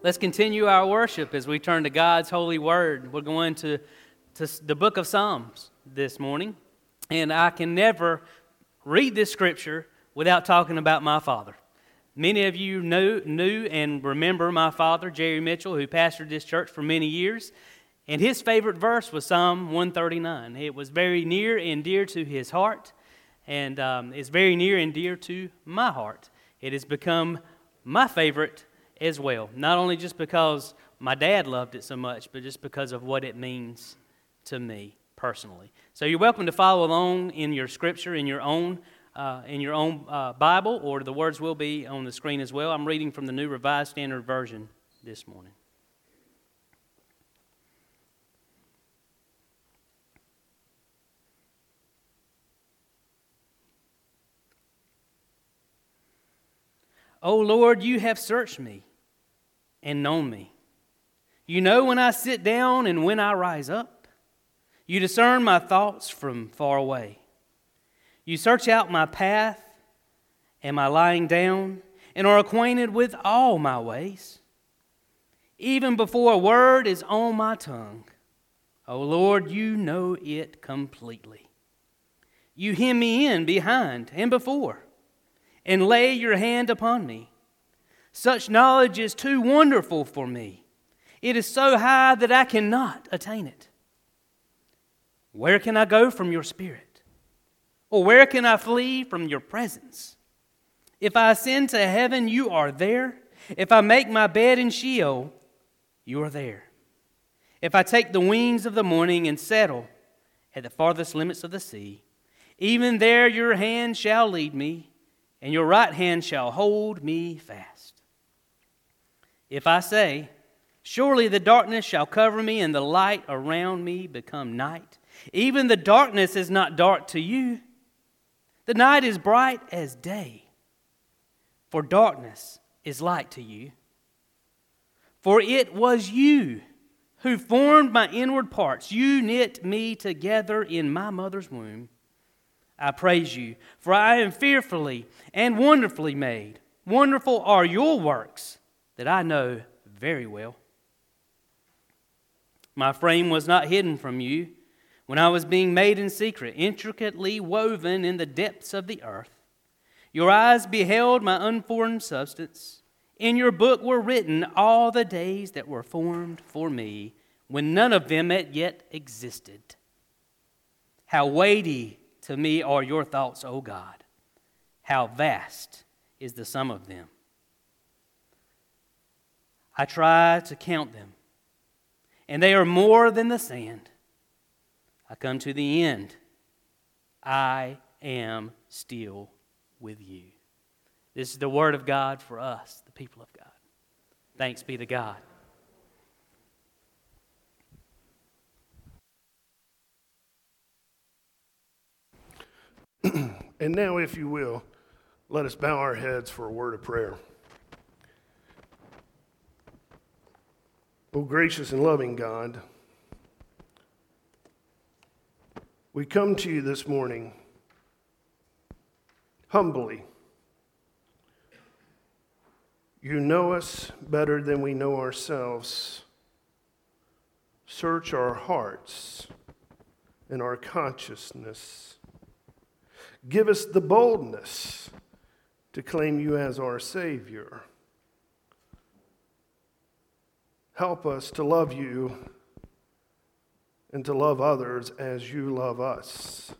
Let's continue our worship as we turn to God's holy word. We're going to, to the book of Psalms this morning, and I can never read this scripture without talking about my father. Many of you knew, knew and remember my father, Jerry Mitchell, who pastored this church for many years. And his favorite verse was Psalm 139. It was very near and dear to his heart, and um, it's very near and dear to my heart. It has become my favorite as well, not only just because my dad loved it so much, but just because of what it means to me personally. So you're welcome to follow along in your scripture, in your own. Uh, in your own uh, Bible, or the words will be on the screen as well. I'm reading from the New Revised Standard Version this morning. O Lord, you have searched me and known me. You know when I sit down and when I rise up. You discern my thoughts from far away. You search out my path and my lying down and are acquainted with all my ways. Even before a word is on my tongue, O Lord, you know it completely. You hem me in behind and before and lay your hand upon me. Such knowledge is too wonderful for me. It is so high that I cannot attain it. Where can I go from your spirit? Or where can I flee from your presence? If I ascend to heaven, you are there. If I make my bed in Sheol, you are there. If I take the wings of the morning and settle at the farthest limits of the sea, even there your hand shall lead me and your right hand shall hold me fast. If I say, Surely the darkness shall cover me, and the light around me become night, even the darkness is not dark to you. The night is bright as day, for darkness is light to you. For it was you who formed my inward parts. You knit me together in my mother's womb. I praise you, for I am fearfully and wonderfully made. Wonderful are your works that I know very well. My frame was not hidden from you when I was being made in secret, intricately woven in the depths of the earth. Your eyes beheld my unformed substance. In your book were written all the days that were formed for me, when none of them had yet existed. How weighty to me are your thoughts, O God. How vast is the sum of them. I try to count them, and they are more than the sand. I come to the end. I am still with you. This is the word of God for us, the people of God. Thanks be to God. and now, if you will, let us bow our heads for a word of prayer. O gracious and loving God, we come to you this morning humbly. You know us better than we know ourselves. Search our hearts and our consciousness Give us the boldness to claim you as our Savior. Help us to love you and to love others as you love us.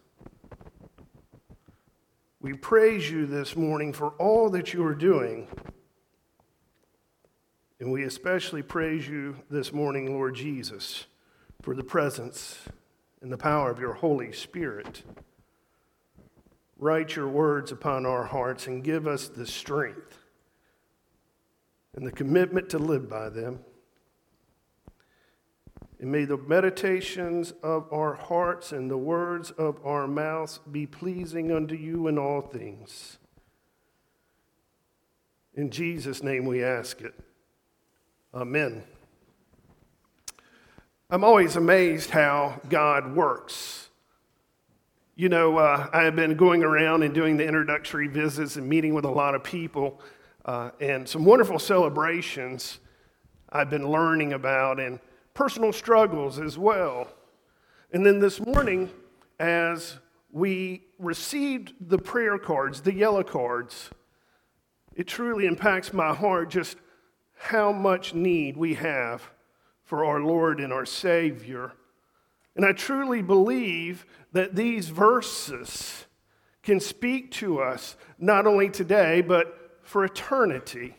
We praise you this morning for all that you are doing. And we especially praise you this morning, Lord Jesus, for the presence and the power of your Holy Spirit. Write your words upon our hearts and give us the strength and the commitment to live by them. And may the meditations of our hearts and the words of our mouths be pleasing unto you in all things. In Jesus' name we ask it. Amen. I'm always amazed how God works. You know, uh, I have been going around and doing the introductory visits and meeting with a lot of people uh, and some wonderful celebrations. I've been learning about and personal struggles as well. And then this morning, as we received the prayer cards, the yellow cards, it truly impacts my heart just how much need we have for our Lord and our Savior. And I truly believe that these verses can speak to us not only today, but for eternity.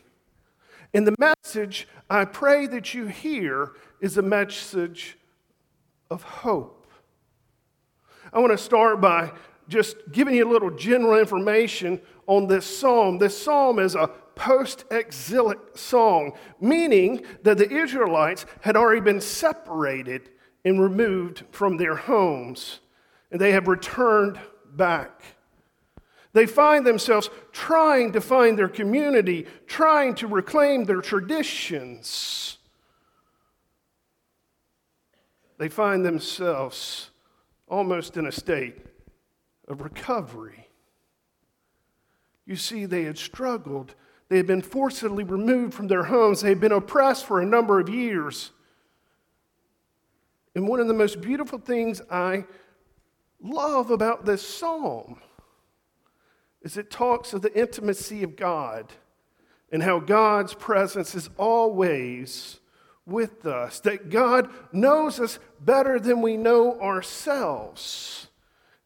And the message I pray that you hear is a message of hope. I want to start by just giving you a little general information on this psalm. This psalm is a post exilic song, meaning that the Israelites had already been separated and removed from their homes, and they have returned back. They find themselves trying to find their community, trying to reclaim their traditions. They find themselves almost in a state of recovery. You see, they had struggled. They had been forcibly removed from their homes. They had been oppressed for a number of years. And one of the most beautiful things I love about this psalm is it talks of the intimacy of God and how God's presence is always with us, that God knows us better than we know ourselves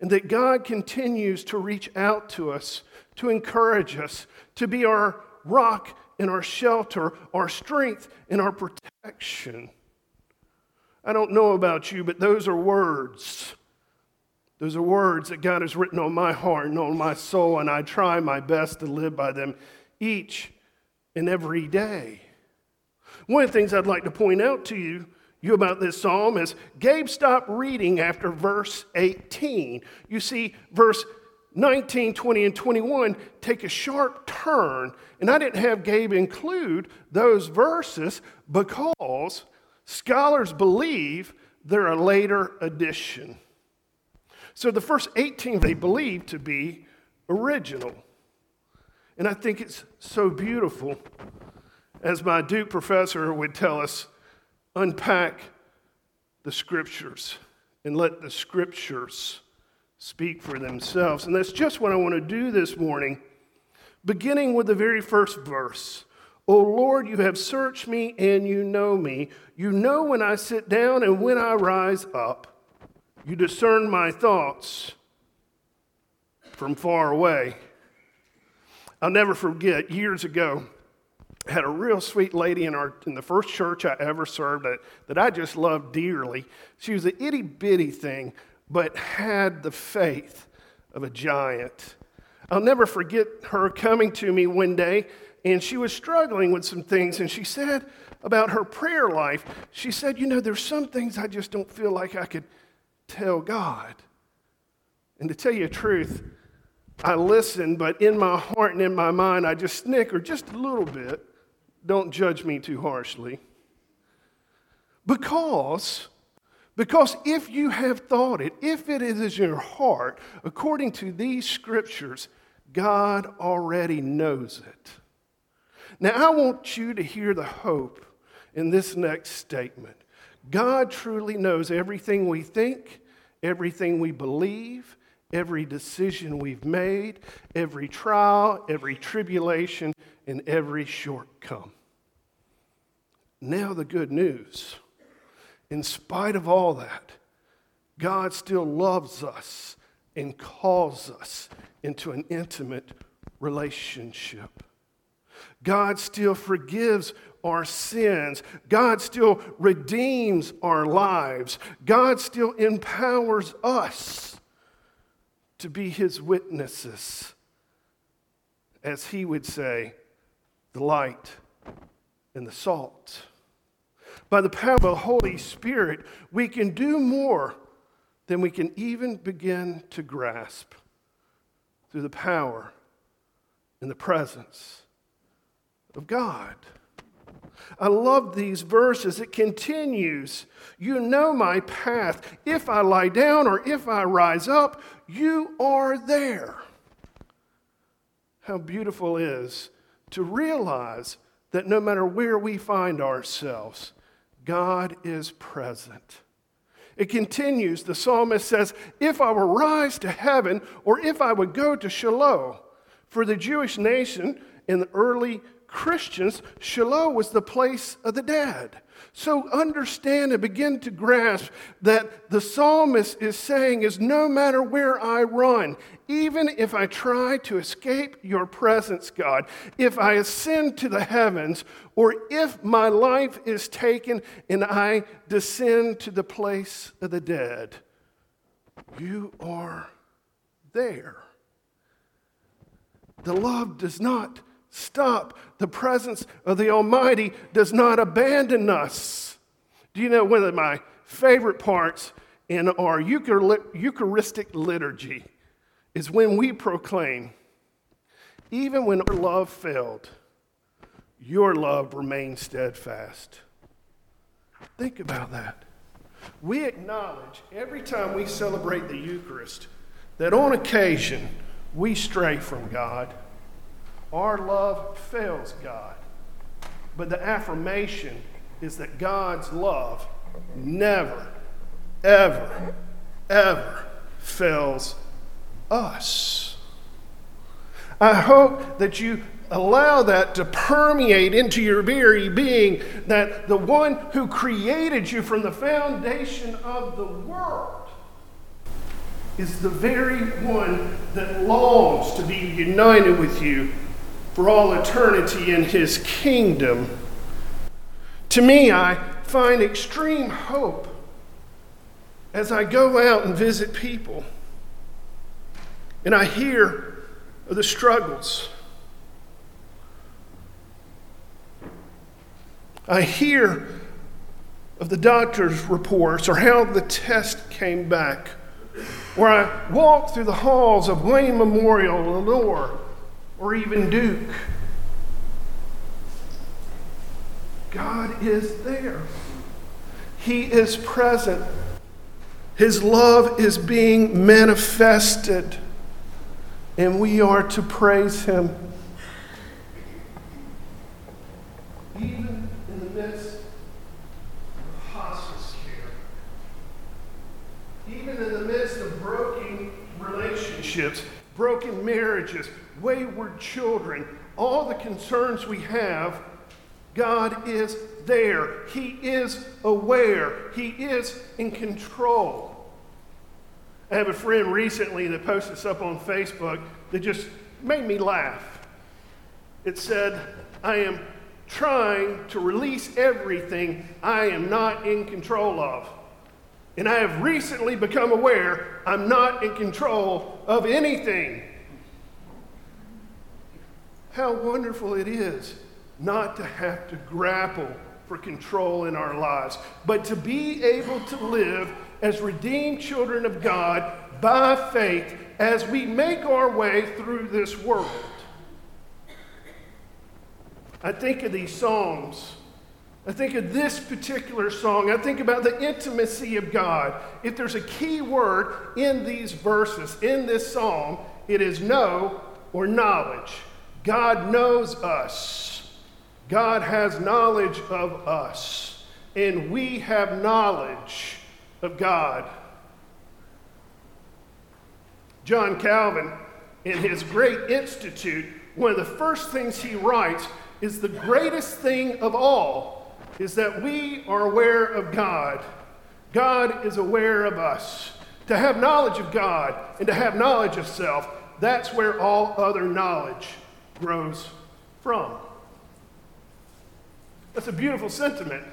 and that God continues to reach out to us, to encourage us, to be our rock and our shelter, our strength and our protection. I don't know about you, but those are words. Those are words that God has written on my heart and on my soul, and I try my best to live by them each and every day. One of the things I'd like to point out to you you about this psalm is Gabe stopped reading after verse 18. You see, verse 19, 20, and 21 take a sharp turn, and I didn't have Gabe include those verses because scholars believe they're a later addition. So the first 18 they believe to be original. And I think it's so beautiful. As my Duke professor would tell us, unpack the scriptures and let the scriptures speak for themselves. And that's just what I want to do this morning, beginning with the very first verse. O Lord, you have searched me and you know me. You know when I sit down and when I rise up. You discern my thoughts from far away. I'll never forget years ago, had a real sweet lady in, our, in the first church I ever served that, that I just loved dearly. She was an itty bitty thing, but had the faith of a giant. I'll never forget her coming to me one day, and she was struggling with some things, and she said about her prayer life, she said, You know, there's some things I just don't feel like I could tell God. And to tell you the truth, I listen, but in my heart and in my mind, I just snicker just a little bit don't judge me too harshly. Because, because if you have thought it, if it is in your heart, according to these scriptures, God already knows it. Now, I want you to hear the hope in this next statement. God truly knows everything we think, everything we believe, every decision we've made, every trial, every tribulation, and every shortcome. Now, the good news. In spite of all that, God still loves us and calls us into an intimate relationship. God still forgives our sins. God still redeems our lives. God still empowers us to be his witnesses. As he would say, the light and the salt. By the power of the Holy Spirit, we can do more than we can even begin to grasp through the power and the presence of God. I love these verses. It continues. You know my path. If I lie down or if I rise up, you are there. How beautiful it is to realize that no matter where we find ourselves, God is present. It continues, the psalmist says, If I were rise to heaven, or if I would go to Sheol. For the Jewish nation in the early Christians, Sheol was the place of the dead. So understand and begin to grasp that the psalmist is saying is no matter where I run, even if I try to escape your presence, God, if I ascend to the heavens, or if my life is taken and I descend to the place of the dead, you are there. The love does not stop. The presence of the Almighty does not abandon us. Do you know one of my favorite parts in our Eucharistic liturgy is when we proclaim, even when our love failed, your love remains steadfast. Think about that. We acknowledge every time we celebrate the Eucharist that on occasion we stray from God our love fails God. But the affirmation is that God's love never, ever, ever fails us. I hope that you allow that to permeate into your very being that the one who created you from the foundation of the world is the very one that longs to be united with you for all eternity in his kingdom. To me, I find extreme hope as I go out and visit people and I hear of the struggles. I hear of the doctor's reports or how the test came back. Where I walk through the halls of Wayne Memorial, Lenoir, or even Duke. God is there. He is present. His love is being manifested, and we are to praise Him. Even in the midst of hospice care, even in the midst of broken relationships, broken marriages, wayward children, all the concerns we have, God is there. He is aware. He is in control. I have a friend recently that posted this up on Facebook that just made me laugh. It said, I am trying to release everything I am not in control of. And I have recently become aware I'm not in control of anything. How wonderful it is not to have to grapple for control in our lives, but to be able to live as redeemed children of God by faith as we make our way through this world. I think of these Psalms. I think of this particular song. I think about the intimacy of God. If there's a key word in these verses, in this psalm, it is know or knowledge. God knows us. God has knowledge of us. And we have knowledge of God. John Calvin, in his great institute, one of the first things he writes is the greatest thing of all is that we are aware of God. God is aware of us. To have knowledge of God and to have knowledge of self, that's where all other knowledge grows from. That's a beautiful sentiment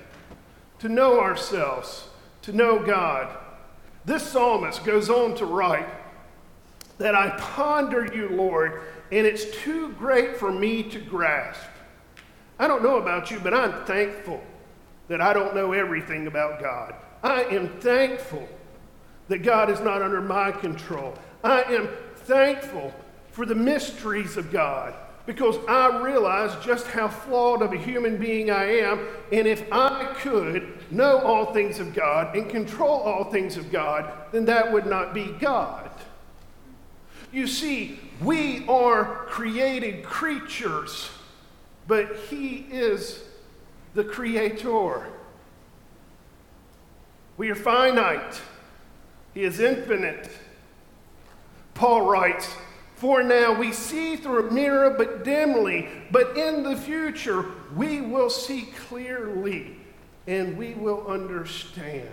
to know ourselves, to know God. This psalmist goes on to write that I ponder you, Lord, and it's too great for me to grasp. I don't know about you, but I'm thankful that I don't know everything about God. I am thankful that God is not under my control. I am thankful for the mysteries of God because I realize just how flawed of a human being I am. And if I could know all things of God and control all things of God, then that would not be God. You see, we are created creatures, but He is the Creator. We are finite, He is infinite. Paul writes, For now we see through a mirror but dimly, but in the future we will see clearly and we will understand.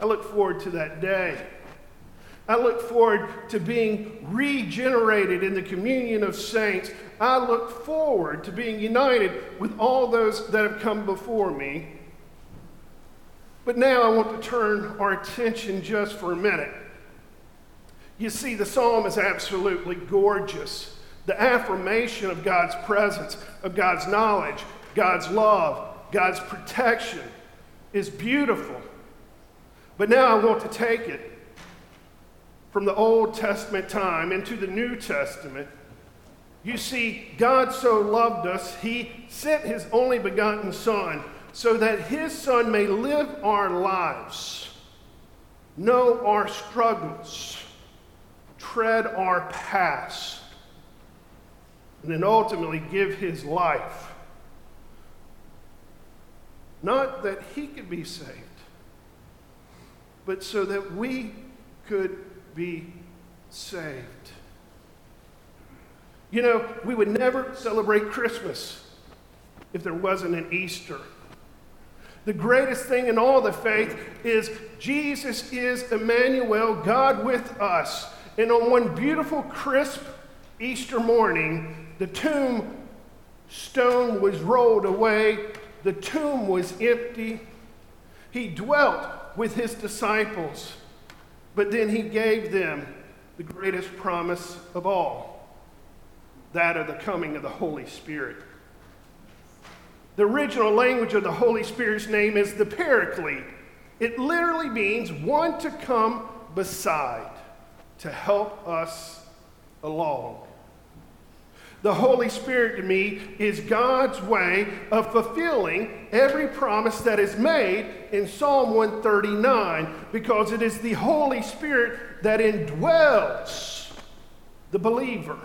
I look forward to that day. I look forward to being regenerated in the communion of saints. I look forward to being united with all those that have come before me. But now I want to turn our attention just for a minute. You see, the psalm is absolutely gorgeous. The affirmation of God's presence, of God's knowledge, God's love, God's protection is beautiful. But now I want to take it from the Old Testament time into the New Testament. You see, God so loved us, He sent His only begotten Son so that His Son may live our lives, know our struggles, tread our paths, and then ultimately give His life. Not that He could be saved, but so that we could be saved. You know, we would never celebrate Christmas if there wasn't an Easter. The greatest thing in all the faith is Jesus is Emmanuel, God with us. And on one beautiful, crisp Easter morning, the tomb stone was rolled away, the tomb was empty. He dwelt with his disciples. But then he gave them the greatest promise of all that of the coming of the Holy Spirit. The original language of the Holy Spirit's name is the Paraclete. It literally means one to come beside, to help us along. The Holy Spirit to me is God's way of fulfilling every promise that is made in Psalm 139 because it is the Holy Spirit that indwells the believer.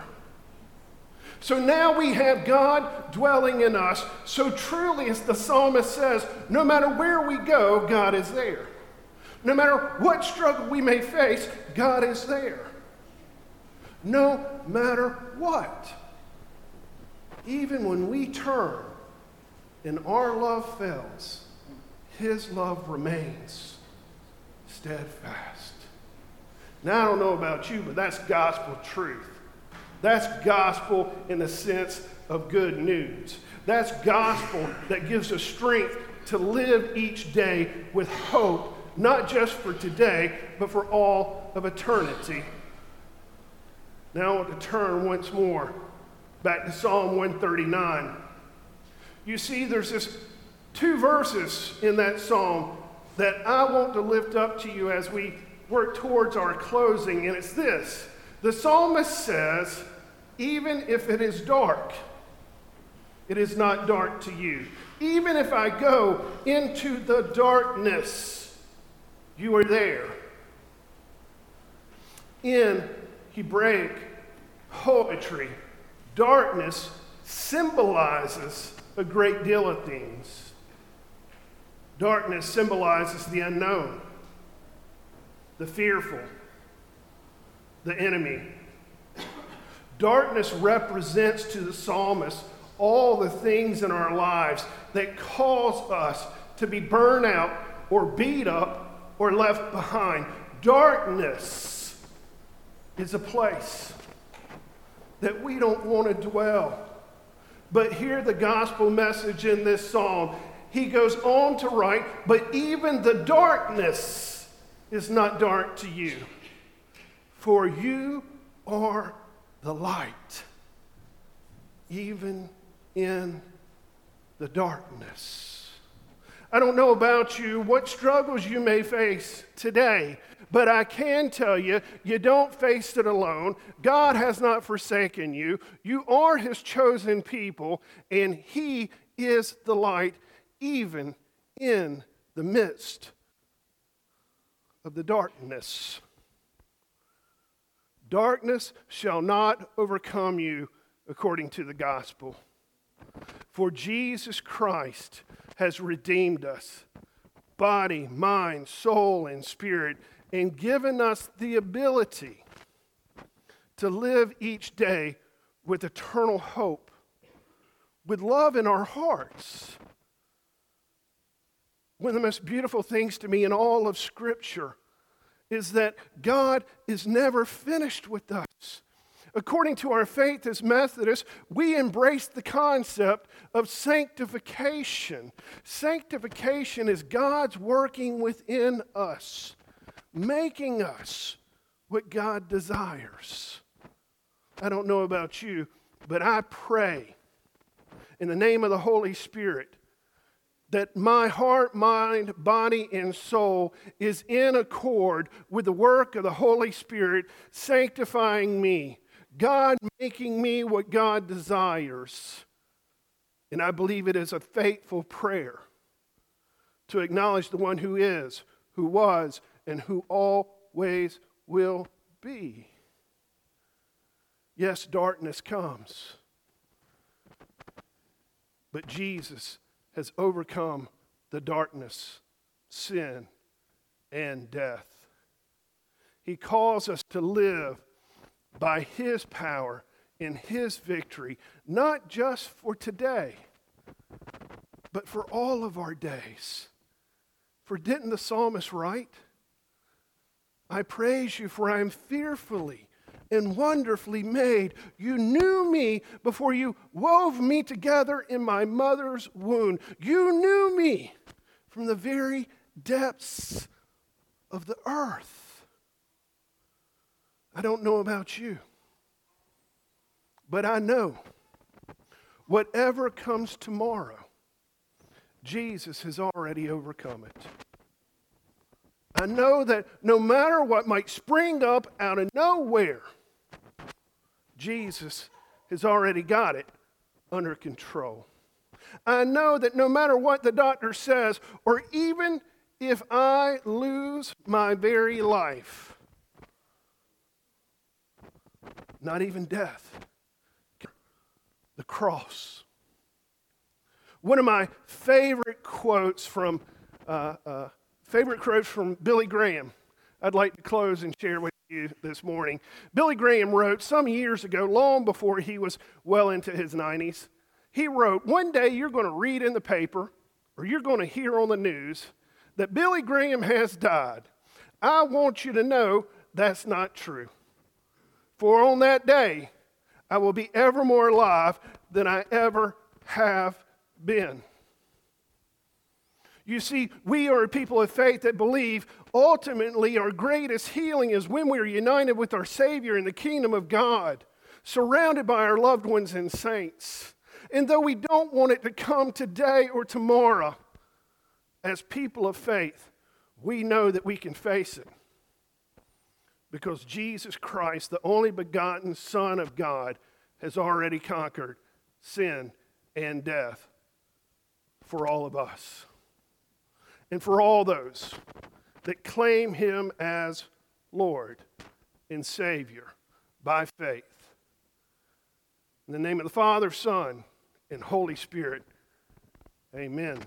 So now we have God dwelling in us. So truly, as the psalmist says, no matter where we go, God is there. No matter what struggle we may face, God is there. No matter what even when we turn and our love fails, his love remains steadfast. Now, I don't know about you, but that's gospel truth. That's gospel in the sense of good news. That's gospel that gives us strength to live each day with hope, not just for today, but for all of eternity. Now I want to turn once more back to Psalm 139. You see, there's this two verses in that psalm that I want to lift up to you as we work towards our closing, and it's this. The psalmist says, Even if it is dark, it is not dark to you. Even if I go into the darkness, you are there. In Hebraic poetry, Darkness symbolizes a great deal of things. Darkness symbolizes the unknown, the fearful, the enemy. Darkness represents to the psalmist all the things in our lives that cause us to be burned out or beat up or left behind. Darkness is a place that we don't want to dwell. But hear the gospel message in this psalm. He goes on to write, But even the darkness is not dark to you, for you are the light, even in the darkness. I don't know about you, what struggles you may face today. But I can tell you, you don't face it alone. God has not forsaken you. You are His chosen people, and He is the light, even in the midst of the darkness. Darkness shall not overcome you according to the gospel. For Jesus Christ has redeemed us, body, mind, soul, and spirit, and given us the ability to live each day with eternal hope, with love in our hearts. One of the most beautiful things to me in all of Scripture is that God is never finished with us. According to our faith as Methodists, we embrace the concept of sanctification. Sanctification is God's working within us, making us what God desires. I don't know about you, but I pray in the name of the Holy Spirit that my heart, mind, body, and soul is in accord with the work of the Holy Spirit sanctifying me, God making me what God desires. And I believe it is a faithful prayer to acknowledge the one who is, who was, and who always will be. Yes, darkness comes, but Jesus has overcome the darkness, sin, and death. He calls us to live by His power in His victory, not just for today, but for all of our days. For didn't the psalmist write? I praise you, for I am fearfully and wonderfully made. You knew me before you wove me together in my mother's womb. You knew me from the very depths of the earth. I don't know about you, but I know whatever comes tomorrow, Jesus has already overcome it. I know that no matter what might spring up out of nowhere, Jesus has already got it under control. I know that no matter what the doctor says, or even if I lose my very life, not even death, the cross. One of my favorite quotes from uh, uh, favorite quotes from Billy Graham. I'd like to close and share with you this morning. Billy Graham wrote some years ago, long before he was well into his 90s, he wrote, One day you're going to read in the paper or you're going to hear on the news that Billy Graham has died. I want you to know that's not true. For on that day, I will be ever more alive than I ever have been. You see, we are a people of faith that believe ultimately our greatest healing is when we are united with our Savior in the kingdom of God, surrounded by our loved ones and saints. And though we don't want it to come today or tomorrow, as people of faith, we know that we can face it. Because Jesus Christ, the only begotten Son of God, has already conquered sin and death for all of us and for all those that claim him as Lord and Savior by faith. In the name of the Father, Son, and Holy Spirit, amen.